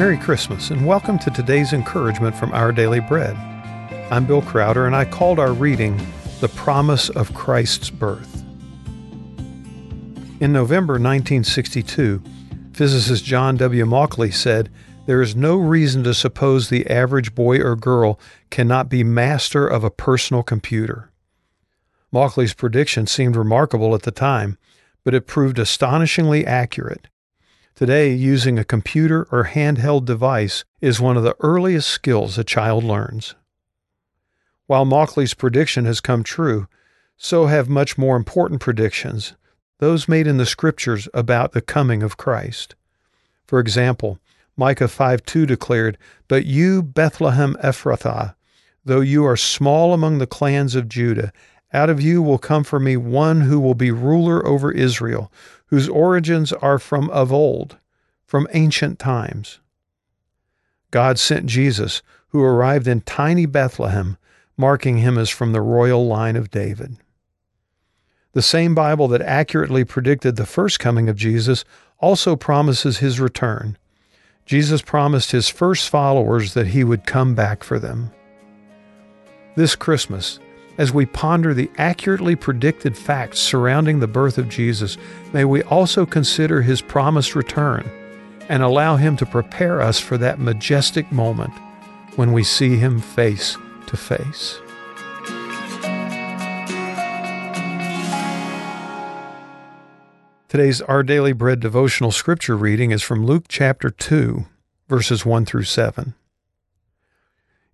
Merry Christmas and welcome to today's encouragement from Our Daily Bread. I'm Bill Crowder and I called our reading The Promise of Christ's Birth. In November 1962, physicist John W. Mauchly said, There is no reason to suppose the average boy or girl cannot be master of a personal computer. Mauchly's prediction seemed remarkable at the time, but it proved astonishingly accurate. Today, using a computer or handheld device is one of the earliest skills a child learns. While Mauchly's prediction has come true, so have much more important predictions, those made in the scriptures about the coming of Christ. For example, Micah 5:2 declared, But you, Bethlehem Ephrathah, though you are small among the clans of Judah, out of you will come for me one who will be ruler over Israel, whose origins are from of old, from ancient times. God sent Jesus, who arrived in tiny Bethlehem, marking him as from the royal line of David. The same Bible that accurately predicted the first coming of Jesus also promises his return. Jesus promised his first followers that he would come back for them. This Christmas, as we ponder the accurately predicted facts surrounding the birth of Jesus, may we also consider his promised return and allow him to prepare us for that majestic moment when we see him face to face. Today's Our Daily Bread devotional scripture reading is from Luke chapter 2, verses 1 through 7.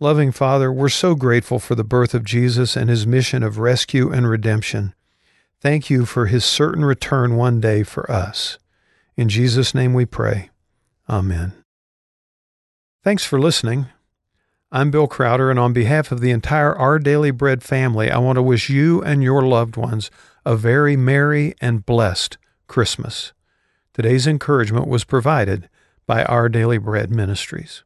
Loving Father, we're so grateful for the birth of Jesus and his mission of rescue and redemption. Thank you for his certain return one day for us. In Jesus' name we pray. Amen. Thanks for listening. I'm Bill Crowder, and on behalf of the entire Our Daily Bread family, I want to wish you and your loved ones a very merry and blessed Christmas. Today's encouragement was provided by Our Daily Bread Ministries.